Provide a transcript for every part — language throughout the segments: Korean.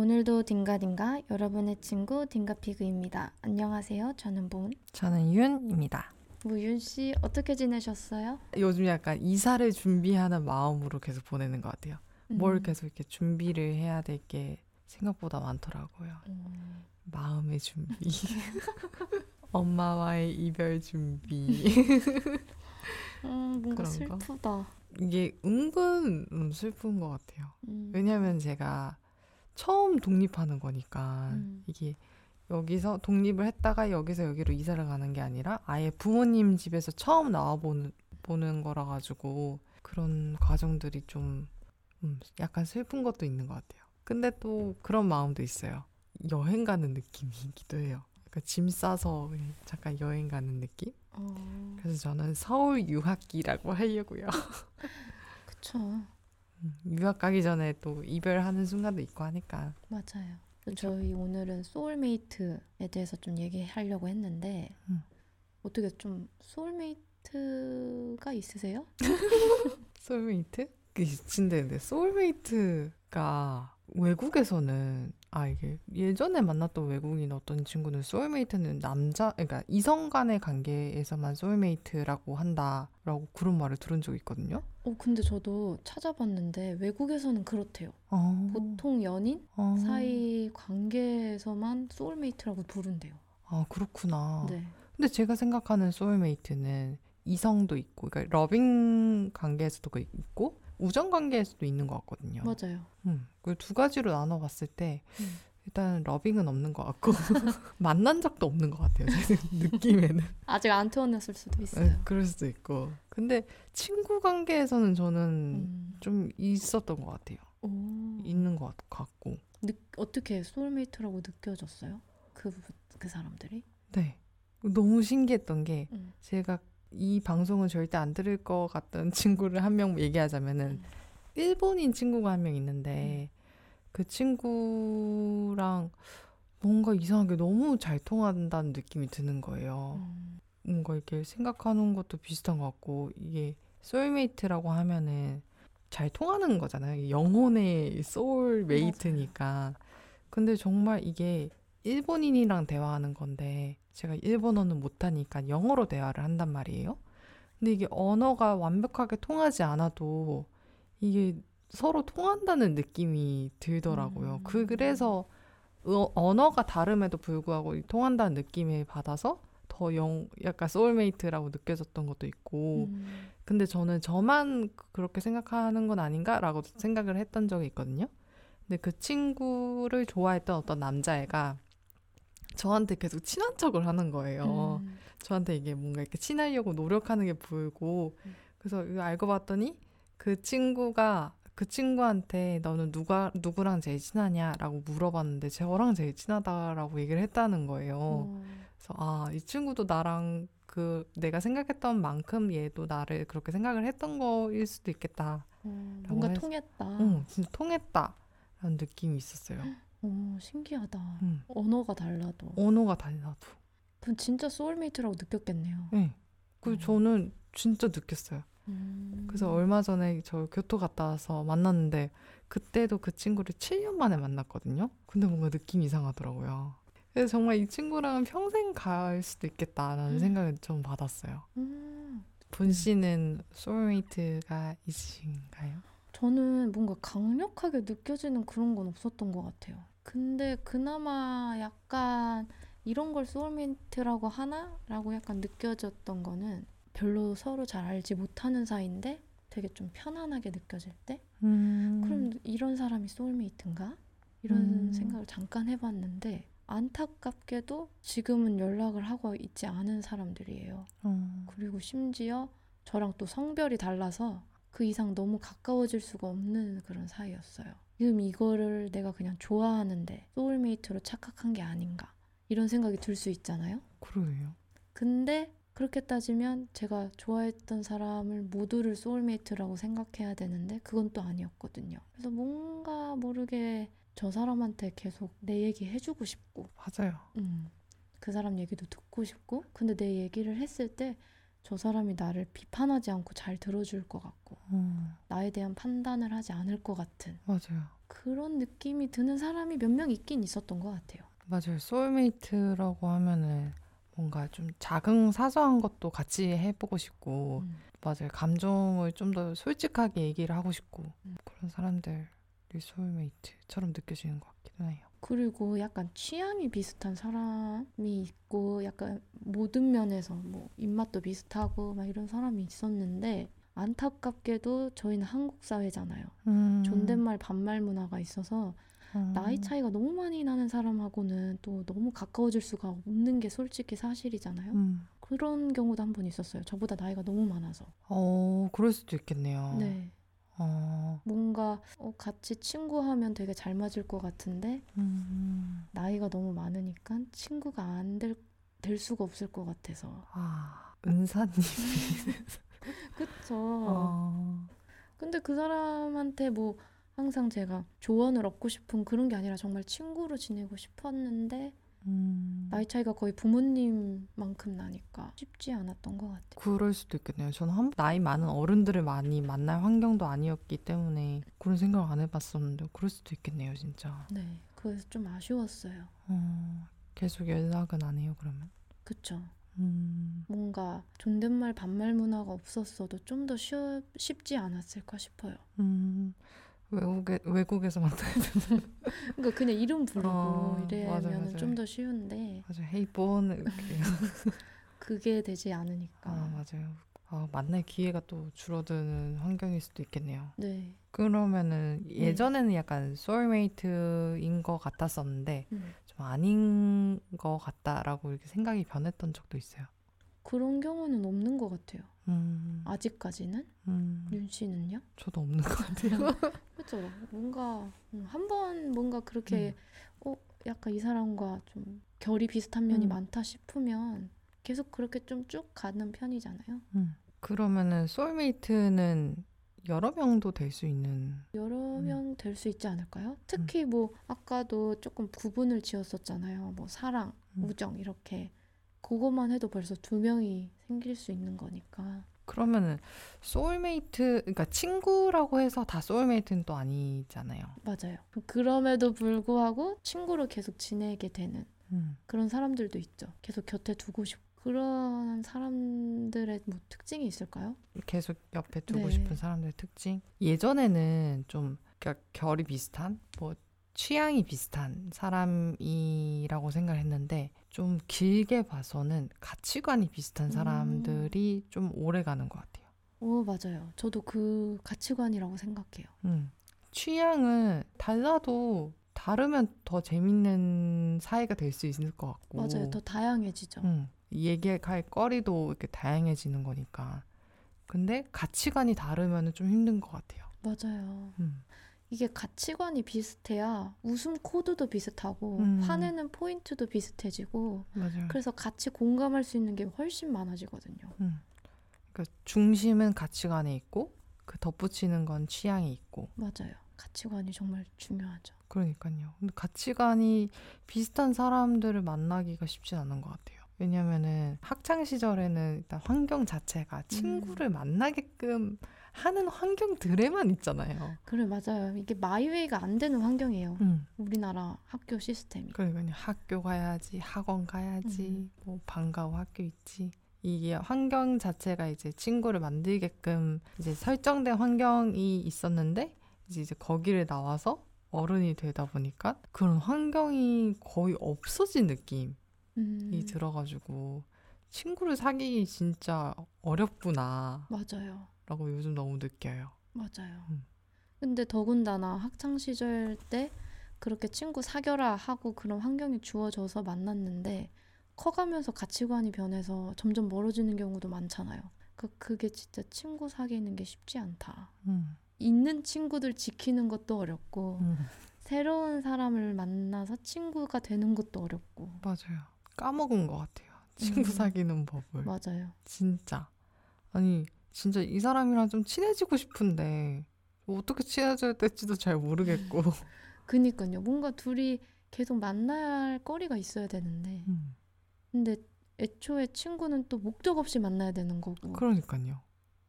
오늘도 딩가딩가 여러분의 친구 딩가피그입니다. 안녕하세요. 저는 본. 저는 윤입니다. 뭐윤 씨 어떻게 지내셨어요? 요즘 약간 이사를 준비하는 마음으로 계속 보내는 것 같아요. 음. 뭘 계속 이렇게 준비를 해야 될 게 생각보다 많더라고요. 음. 마음의 준비, 엄마와의 이별 준비. 음, 뭔가? 슬프다. 이게 은근 음, 슬픈 것 같아요. 음. 왜냐하면 제가 처음 독립하는 거니까 음. 이게 여기서 독립을 했다가 여기서 여기로 이사를 가는 게 아니라 아예 부모님 집에서 처음 나와 보는 보는 거라 가지고 그런 과정들이 좀 음, 약간 슬픈 것도 있는 것 같아요. 근데 또 그런 마음도 있어요. 여행 가는 느낌이기도 해요. 그러니까 짐 싸서 잠깐 여행 가는 느낌? 어, 그래서 저는 서울 유학기라고 하려고요. 그쵸. 음, 유학 가기 전에 또 이별하는 순간도 있고 하니까 맞아요. 저희 오늘은 soulmate에 대해서 좀 얘기하려고 했는데 음. 어떻게 좀 soulmate가 있으세요? 소울메이트? 근데 soulmate가 외국에서는 아 이게 예전에 만났던 외국인 어떤 친구는 soulmate는 남자 그러니까 이성 간의 관계에서만 soulmate라고 한다라고 그런 말을 들은 적이 있거든요. 어 근데 저도 찾아봤는데 외국에서는 그렇대요. 어, 보통 연인 어. 사이 관계에서만 soulmate라고 부른대요. 아 그렇구나. 네. 근데 제가 생각하는 soulmate는 이성도 있고 그러니까 loving 관계에서도 그 있고 우정 관계에서도 있는 것 같거든요. 맞아요. 음, 그 두 가지로 나눠봤을 때 음. 일단 loving은 없는 것 같고 만난 적도 없는 것 같아요. 제 느낌에는 아직 안 태어났을 수도 네, 있어요. 그럴 수도 있고 근데 친구 관계에서는 저는 음. 좀 있었던 것 같아요. 오. 있는 것 같고 느, 어떻게 soulmate라고 느껴졌어요? 그, 그 사람들이? 네 너무 신기했던 게 음. 제가 이 방송은 절대 안 들을 것 같던 친구를 한 명 얘기하자면은 음. 일본인 친구가 한 명 있는데 그 친구랑 뭔가 이상하게 너무 잘 통한다는 느낌이 드는 거예요. 음. 뭔가 이렇게 생각하는 것도 비슷한 것 같고 이게 soulmate라고 하면은 잘 통하는 거잖아요. 영혼의 soulmate니까. 근데 정말 이게 일본인이랑 대화하는 건데 제가 일본어는 못하니까 영어로 대화를 한단 말이에요. 근데 이게 언어가 완벽하게 통하지 않아도 이게 서로 통한다는 느낌이 들더라고요. 음. 그 그래서 어- 언어가 다름에도 불구하고 이 통한다는 느낌을 받아서 더 영, 약간 soulmate라고 느껴졌던 것도 있고, 음. 근데 저는 저만 그- 그렇게 생각하는 건 아닌가라고 생각을 했던 적이 있거든요. 근데 그 친구를 좋아했던 어떤 남자애가 저한테 계속 친한 척을 하는 거예요. 음. 저한테 이게 뭔가 이렇게 친하려고 노력하는 게 보이고, 음. 그래서 알고 봤더니 그 친구가 그 친구한테 너는 누가 누구랑 제일 친하냐라고 물어봤는데 저랑 제일 친하다라고 얘기를 했다는 거예요. 어. 그래서 아, 이 친구도 나랑 그 내가 생각했던 만큼 얘도 나를 그렇게 생각을 했던 거일 수도 있겠다. 어, 뭔가 해서- 통했다. 응, 진짜 통했다라는 느낌이 있었어요. 어, 신기하다. 응. 언어가 달라도. 언어가 달라도. 그럼 진짜 soulmate라고 느꼈겠네요. 네. 그 어. 저는 진짜 느꼈어요. 음. 그래서 얼마 전에 저 교토 갔다 와서 만났는데 그때도 그 친구를 7년 만에 만났거든요. 근데 뭔가 느낌이 이상하더라고요. 그래서 정말 이 친구랑은 평생 갈 수도 있겠다라는 음. 생각을 좀 받았어요. 음. 본 씨는 소울메이트가 있으신가요? 저는 뭔가 강력하게 느껴지는 그런 건 없었던 것 같아요. 근데 그나마 약간 이런 걸 soulmate라고 하나? 라고 약간 느껴졌던 거는 별로 서로 잘 알지 못하는 사이인데 되게 좀 편안하게 느껴질 때? 음. 그럼 이런 사람이 soulmate인가? 이런 음. 생각을 잠깐 해봤는데 안타깝게도 지금은 연락을 하고 있지 않은 사람들이에요. 어. 그리고 심지어 저랑 또 성별이 달라서 그 이상 너무 가까워질 수가 없는 그런 사이였어요. 지금 이거를 내가 그냥 좋아하는데 soulmate로 착각한 게 아닌가 이런 생각이 들 수 있잖아요. 그러게요. 근데 그렇게 따지면 제가 좋아했던 사람을 모두를 soulmate라고 생각해야 되는데 그건 또 아니었거든요. 그래서 뭔가 모르게 저 사람한테 계속 내 얘기 해주고 싶고 맞아요. 음, 그 사람 얘기도 듣고 싶고 근데 내 얘기를 했을 때 저 사람이 나를 비판하지 않고 잘 들어줄 것 같고 음, 나에 대한 판단을 하지 않을 것 같은 맞아요. 그런 느낌이 드는 사람이 몇 명 있긴 있었던 것 같아요. 맞아요. soulmate라고 하면은 뭔가 좀 작은 사소한 것도 같이 해보고 싶고, 음. 맞아요. 감정을 좀 더 솔직하게 얘기를 하고 싶고, 음. 그런 사람들이 soulmate처럼 느껴지는 것 같기도 해요. 그리고 약간 취향이 비슷한 사람이 있고 약간 모든 면에서 뭐 입맛도 비슷하고 막 이런 사람이 있었는데 안타깝게도 저희는 한국 사회잖아요. 음, 존댓말 반말 문화가 있어서 음, 나이 차이가 너무 많이 나는 사람하고는 또 너무 가까워질 수가 없는 게 솔직히 사실이잖아요. 음. 그런 경우도 한 번 있었어요. 저보다 나이가 너무 많아서. 어, 그럴 수도 있겠네요. 네. 어, 뭔가 어, 같이 친구하면 되게 잘 맞을 것 같은데 음, 나이가 너무 많으니까 친구가 안 될, 될 수가 없을 것 같아서. 아, 은사님. 그쵸. 어, 근데 그 사람한테 뭐 항상 제가 조언을 얻고 싶은 그런 게 아니라 정말 친구로 지내고 싶었는데 음, 나이 차이가 거의 부모님만큼 나니까 쉽지 않았던 것 같아요. 그럴 수도 있겠네요. 저는 한, 나이 많은 어른들을 많이 만날 환경도 아니었기 때문에 그런 생각을 안 해봤었는데 그럴 수도 있겠네요, 진짜. 네. 그래서 좀 아쉬웠어요. 어, 계속 연락은 안 해요, 그러면? 그쵸. 음, 뭔가 존댓말 반말 문화가 없었어도 좀 더 쉽지 않았을까 싶어요. 음, 외국에, 외국에서 만나야 되는. 그러니까 그냥 이름 부르고 어, 맞아. 좀더 쉬운데 맞아, Hey 본 이렇게. 그게 되지 않으니까. 아, 맞아요. 아, 만날 기회가 또 줄어드는 환경일 수도 있겠네요. 네. 그러면은 예전에는 약간 soulmate인 것 같았었는데 음. 좀 아닌 것 같다라고 이렇게 생각이 변했던 적도 있어요. 그런 경우는 없는 것 같아요. 음, 아직까지는 음, 윤 씨는요? 저도 없는 것 같아요. 그렇죠. 뭔가 한 번 뭔가 그렇게 어 약간 이 사람과 좀 결이 비슷한 면이 음. 많다 싶으면 계속 그렇게 좀 쭉 가는 편이잖아요. 음. 그러면은 소울메이트는 여러 명도 될 수 있는. 여러 음. 명될 수 있지 않을까요? 특히 뭐 아까도 조금 구분을 지었었잖아요. 뭐 사랑, 음. 우정 이렇게 그것만 해도 벌써 두 명이 생길 수 있는 거니까. 그러면은 소울메이트, 그러니까 친구라고 해서 다 soulmate는 또 아니잖아요. 맞아요. 그럼에도 불구하고 친구로 계속 지내게 되는 음. 그런 사람들도 있죠. 계속 곁에 두고 싶고 그런 사람들의 뭐 특징이 있을까요? 계속 옆에 두고 네. 싶은 사람들의 특징. 예전에는 좀 그러니까 결이 비슷한, 뭐 취향이 비슷한 사람이라고 생각을 했는데 좀 길게 봐서는 가치관이 비슷한 음. 사람들이 좀 오래 가는 것 같아요. 오, 맞아요. 저도 그 가치관이라고 생각해요. 음. 취향은 달라도 다르면 더 재밌는 사이가 될 수 있을 것 같고. 맞아요. 더 다양해지죠. 음, 얘기할 거리도 이렇게 다양해지는 거니까. 근데 가치관이 다르면 좀 힘든 것 같아요. 맞아요. 음. 이게 가치관이 비슷해야 웃음 코드도 비슷하고 음. 화내는 포인트도 비슷해지고 맞아요. 그래서 같이 공감할 수 있는 게 훨씬 많아지거든요. 음. 그러니까 중심은 가치관에 있고 그 덧붙이는 건 취향에 있고. 맞아요. 가치관이 정말 중요하죠. 그러니까요. 근데 가치관이 비슷한 사람들을 만나기가 쉽진 않은 것 같아요. 왜냐면은 학창 시절에는 일단 환경 자체가 친구를 만나게끔 하는 환경들에만 있잖아요. 그래 맞아요. 이게 마이웨이가 안 되는 환경이에요. 음. 우리나라 학교 시스템이. 그러니까요. 학교 가야지, 학원 가야지, 음. 뭐 방과 후 학교 있지. 이게 환경 자체가 이제 친구를 만들게끔 이제 설정된 환경이 있었는데 이제 이제 거기를 나와서 어른이 되다 보니까 그런 환경이 거의 없어진 느낌이 음, 들어가지고 친구를 사귀기 진짜 어렵구나라고 맞아요. 요즘 너무 느껴요. 맞아요. 음. 근데 더군다나 학창 시절 때 그렇게 친구 사겨라 하고 그런 환경이 주어져서 만났는데 커가면서 가치관이 변해서 점점 멀어지는 경우도 많잖아요. 그 그게 진짜 친구 사귀는 게 쉽지 않다. 음, 있는 친구들 지키는 것도 어렵고 음, 새로운 사람을 만나서 친구가 되는 것도 어렵고 맞아요. 까먹은 것 같아요. 친구 음. 사귀는 법을. 맞아요. 진짜. 아니, 진짜 이 사람이랑 좀 친해지고 싶은데, 뭐 어떻게 친해져야 될지도 잘 모르겠고. 그니까요. 뭔가 둘이 계속 만나야 할 거리가 있어야 되는데 음, 근데 애초에 친구는 또 목적 없이 만나야 되는 거고 그러니까요.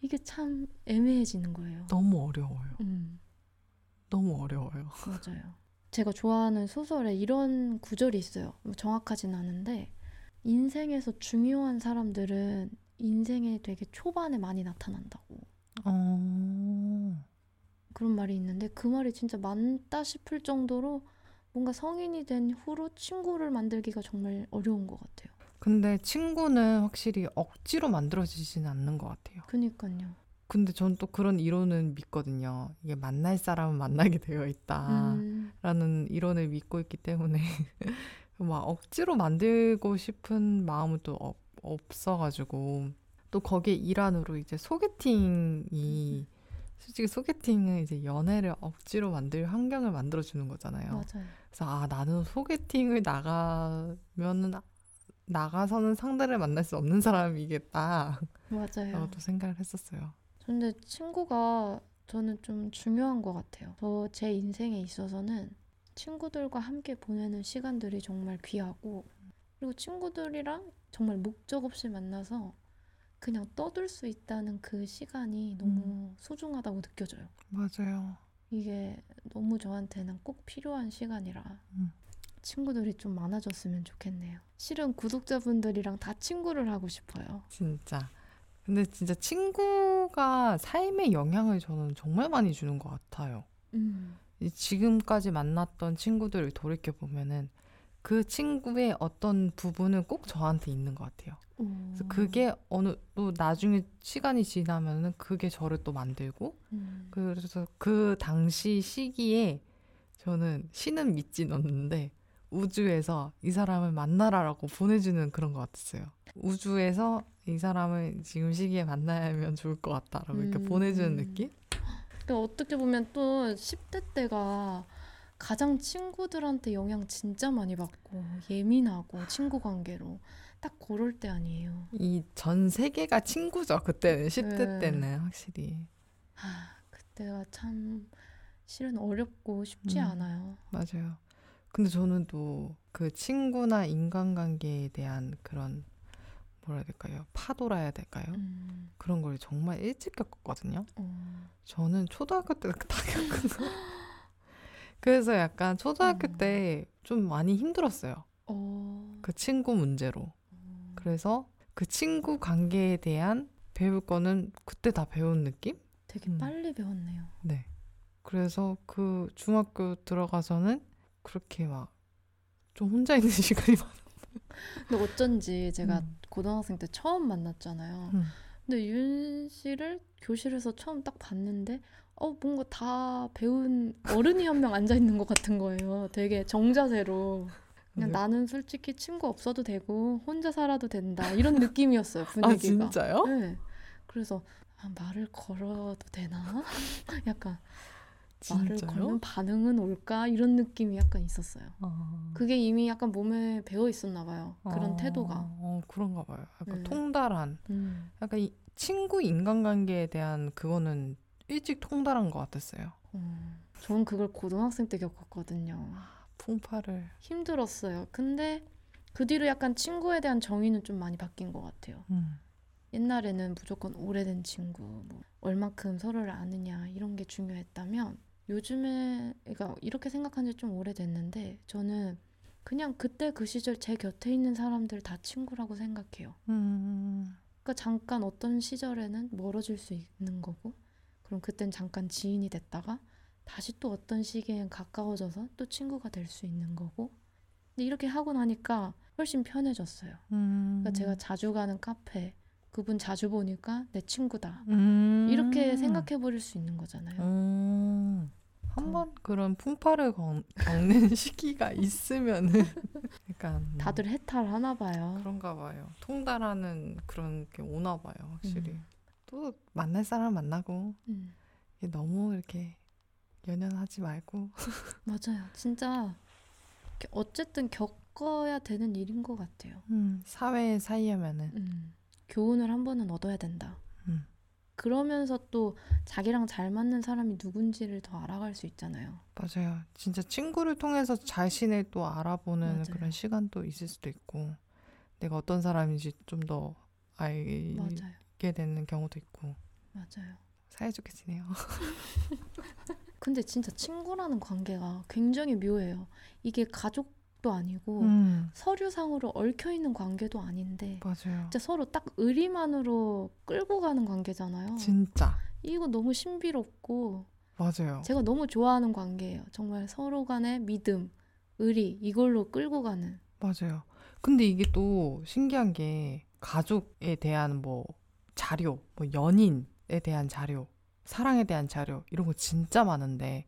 이게 참 애매해지는 거예요. 너무 어려워요. 음, 너무 어려워요. 맞아요. 제가 좋아하는 소설에 이런 구절이 있어요. 뭐 정확하진 않은데 인생에서 중요한 사람들은 인생의 되게 초반에 많이 나타난다고 어. 그런 말이 있는데 그 말이 진짜 맞다 싶을 정도로 뭔가 성인이 된 후로 친구를 만들기가 정말 어려운 것 같아요. 근데 친구는 확실히 억지로 만들어지지는 않는 것 같아요. 그니까요. 근데 전또 그런 이론은 믿거든요. 이게 만날 사람은 만나게 되어 있다라는 음, 이론을 믿고 있기 때문에 막 억지로 만들고 싶은 마음은 또 없, 없어가지고 또 거기에 일환으로 이제 소개팅이 솔직히 소개팅은 이제 연애를 억지로 만들 환경을 만들어주는 거잖아요. 맞아요. 그래서 아 나는 소개팅을 나가면은 나가서는 상대를 만날 수 없는 사람이겠다라고 맞아요. 또 생각을 했었어요. 근데 친구가 저는 좀 중요한 것 같아요. 저 제 인생에 있어서는 친구들과 함께 보내는 시간들이 정말 귀하고 그리고 친구들이랑 정말 목적 없이 만나서 그냥 떠들 수 있다는 그 시간이 너무 소중하다고 느껴져요. 맞아요. 이게 너무 저한테는 꼭 필요한 시간이라 음. 친구들이 좀 많아졌으면 좋겠네요. 실은 구독자분들이랑 다 친구를 하고 싶어요. 진짜. 근데 진짜 친구가 삶에 영향을 저는 정말 많이 주는 것 같아요. 음, 이 지금까지 만났던 친구들을 돌이켜 보면은 그 친구의 어떤 부분은 꼭 저한테 있는 것 같아요. 그래서 오, 그게 어느 또 나중에 시간이 지나면은 그게 저를 또 만들고 음, 그래서 그 당시 시기에 저는 신은 믿진 않는데 우주에서 이 사람을 만나라라고 보내주는 그런 것 같았어요. 우주에서 이 사람을 지금 시기에 만나면 좋을 것 같다라고 이렇게 음. 보내주는 느낌? 근데 어떻게 보면 또 10대 때가 가장 친구들한테 영향 진짜 많이 받고 예민하고 친구 관계로 딱 그럴 때 아니에요. 이 전 세계가 친구죠. 그때는 10대 네. 때는 확실히 아, 그때가 참 실은 어렵고 쉽지 음. 않아요. 맞아요. 근데 저는 또 그 친구나 인간관계에 대한 그런 뭐라 해야 될까요? 파도라 해야 될까요? 음, 그런 걸 정말 일찍 겪었거든요. 어, 저는 초등학교 때 다 겪은 그래서 약간 초등학교 음. 때좀 많이 힘들었어요. 어, 그 친구 문제로. 어, 그래서 그 친구 관계에 대한 배울 거는 그때 다 배운 느낌? 되게 음. 빨리 배웠네요. 네. 그래서 그 중학교 들어가서는 그렇게 막 좀 혼자 있는 시간이 많아. 근데 어쩐지 제가 음. 고등학생 때 처음 만났잖아요. 음. 근데 윤 씨를 교실에서 처음 딱 봤는데 어 뭔가 다 배운 어른이 한 명 앉아 있는 것 같은 거예요. 되게 정자세로 그냥 네. 나는 솔직히 친구 없어도 되고 혼자 살아도 된다 이런 느낌이었어요 아 분위기가. 진짜요? 네. 그래서 아, 말을 걸어도 되나? 약간 말을 진짜요? 걸면 반응은 올까 이런 느낌이 약간 있었어요. 아. 그게 이미 약간 몸에 배어 있었나 봐요. 그런 아, 태도가. 어 그런가 봐요. 약간 네. 통달한. 음. 약간 이 친구 인간관계에 대한 그거는 일찍 통달한 것 같았어요. 어, 저는 그걸 고등학생 때 겪었거든요. 풍파를. 힘들었어요. 근데 그 뒤로 약간 친구에 대한 정의는 좀 많이 바뀐 것 같아요. 음. 옛날에는 무조건 오래된 친구, 뭐 얼마큼 서로를 아느냐 이런 게 중요했다면 요즘에 그러니까 이렇게 생각한 지 좀 오래됐는데 저는 그냥 그때 그 시절 제 곁에 있는 사람들 다 친구라고 생각해요. 음. 그러니까 잠깐 어떤 시절에는 멀어질 수 있는 거고 그럼 그땐 잠깐 지인이 됐다가 다시 또 어떤 시기엔 가까워져서 또 친구가 될 수 있는 거고 근데 이렇게 하고 나니까 훨씬 편해졌어요. 음. 그러니까 제가 자주 가는 카페 그분 자주 보니까 내 친구다 음. 이렇게 생각해 버릴 수 있는 거잖아요. 음. 그- 한번 그런 풍파를 겪- 겪는 시기가 있으면은 약간 뭐 다들 해탈하나 봐요. 그런가 봐요. 통달하는 그런 게 오나 봐요, 확실히. 음. 또 만날 사람 만나고 음, 너무 이렇게 연연하지 말고 맞아요. 진짜 어쨌든 겪어야 되는 일인 것 같아요. 음, 사회에 사이하면은 음, 교훈을 한 번은 얻어야 된다. 음. 그러면서 또 자기랑 잘 맞는 사람이 누군지를 더 알아갈 수 있잖아요. 내가 어떤 사람인지 좀 더 알게 맞아요. 되는 경우도 있고 맞아요. 사이좋게 지내요. 근데 진짜 친구라는 관계가 굉장히 묘해요. 이게 가족도 아니고 음, 서류상으로 얽혀 있는 관계도 아닌데 맞아요. 진짜 서로 딱 의리만으로 끌고 가는 관계잖아요. 진짜 이거 너무 신비롭고 맞아요. 제가 너무 좋아하는 관계예요. 정말 서로 간의 믿음, 의리 이걸로 끌고 가는. 맞아요. 근데 이게 또 신기한 게 가족에 대한 뭐 자료, 뭐 연인에 대한 자료, 사랑에 대한 자료 이런 거 진짜 많은데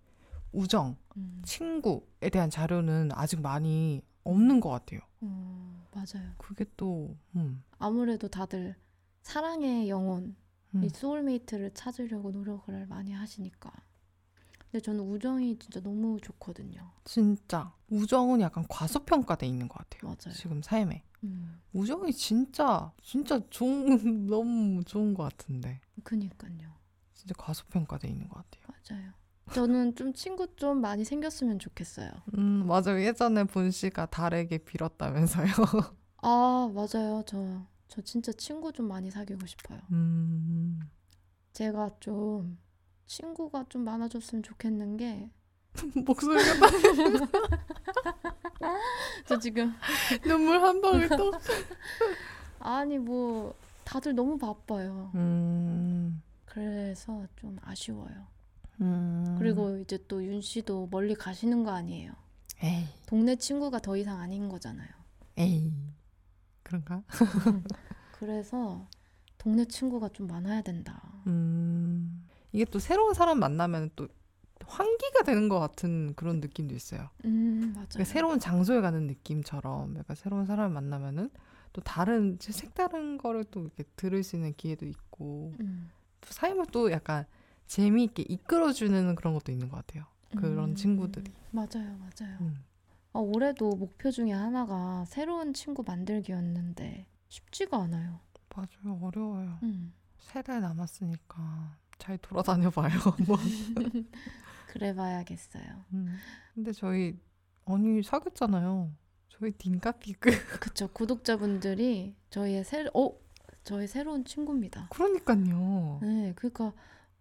우정, 음, 친구에 대한 자료는 아직 많이 없는 것 같아요. 어, 맞아요. 그게 또 음, 아무래도 다들 사랑의 영혼, 음, 이 소울메이트를 찾으려고 노력을 많이 하시니까. 근데 저는 우정이 진짜 너무 좋거든요. 진짜 우정은 약간 과소평가돼 있는 것 같아요. 맞아요. 지금 삶에 음, 우정이 진짜 진짜 좋은 너무 좋은 것 같은데 그니까요. 진짜 과소평가돼 있는 것 같아요. 맞아요. 저는 좀 친구 좀 많이 생겼으면 좋겠어요. 음 맞아요. 예전에 본 씨가 달에게 빌었다면서요. 아, 맞아요. 저, 저 진짜 친구 좀 많이 사귀고 싶어요. 음 제가 좀 친구가 좀 많아졌으면 좋겠는 게, 목소리가 저 지금, 눈물 한 방울 또. 아니, 뭐, 다들 너무 바빠요. 음, 그래서 좀 아쉬워요. 음. 그리고 이제 또 윤 씨도 멀리 가시는 거 아니에요. 에이 동네 친구가 더 이상 아닌 거잖아요. 에이 그런가? 그래서 동네 친구가 좀 많아야 된다. 음 이게 또 새로운 사람 만나면 또 환기가 되는 것 같은 그런 느낌도 있어요. 음, 맞아요. 그러니까 새로운 장소에 가는 느낌처럼 약간 새로운 사람을 만나면은 또 다른 색다른 거를 또 이렇게 들을 수 있는 기회도 있고 음, 또 삶을 또 약간 재미있게 이끌어주는 그런 것도 있는 것 같아요. 그런 음, 친구들이. 맞아요, 맞아요. 음. 아, 올해도 목표 중에 하나가 새로운 친구 만들기였는데 쉽지가 않아요. 맞아요. 어려워요. 음, 세달 남았으니까 잘 돌아다녀 봐요. 뭐. 그래봐야겠어요. 음. 근데 저희 언니 사귀었잖아요. 저희 딘카피그. 그쵸, 구독자분들이 저희의 새, 어, 저희 새로운 친구입니다. 그러니까요. 네, 그러니까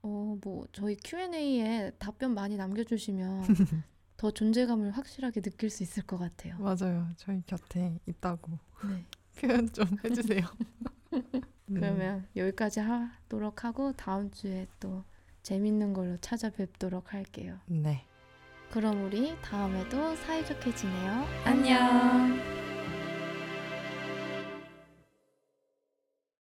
어, 뭐 저희 Q&A에 답변 많이 남겨주시면 더 존재감을 확실하게 느낄 수 있을 것 같아요. 맞아요. 저희 곁에 있다고 네. 표현 좀 해주세요. 음. 그러면 여기까지 하도록 하고 다음 주에 또 재밌는 걸로 찾아뵙도록 할게요. 네. 그럼 우리 다음에도 사이좋게 지내요. 안녕.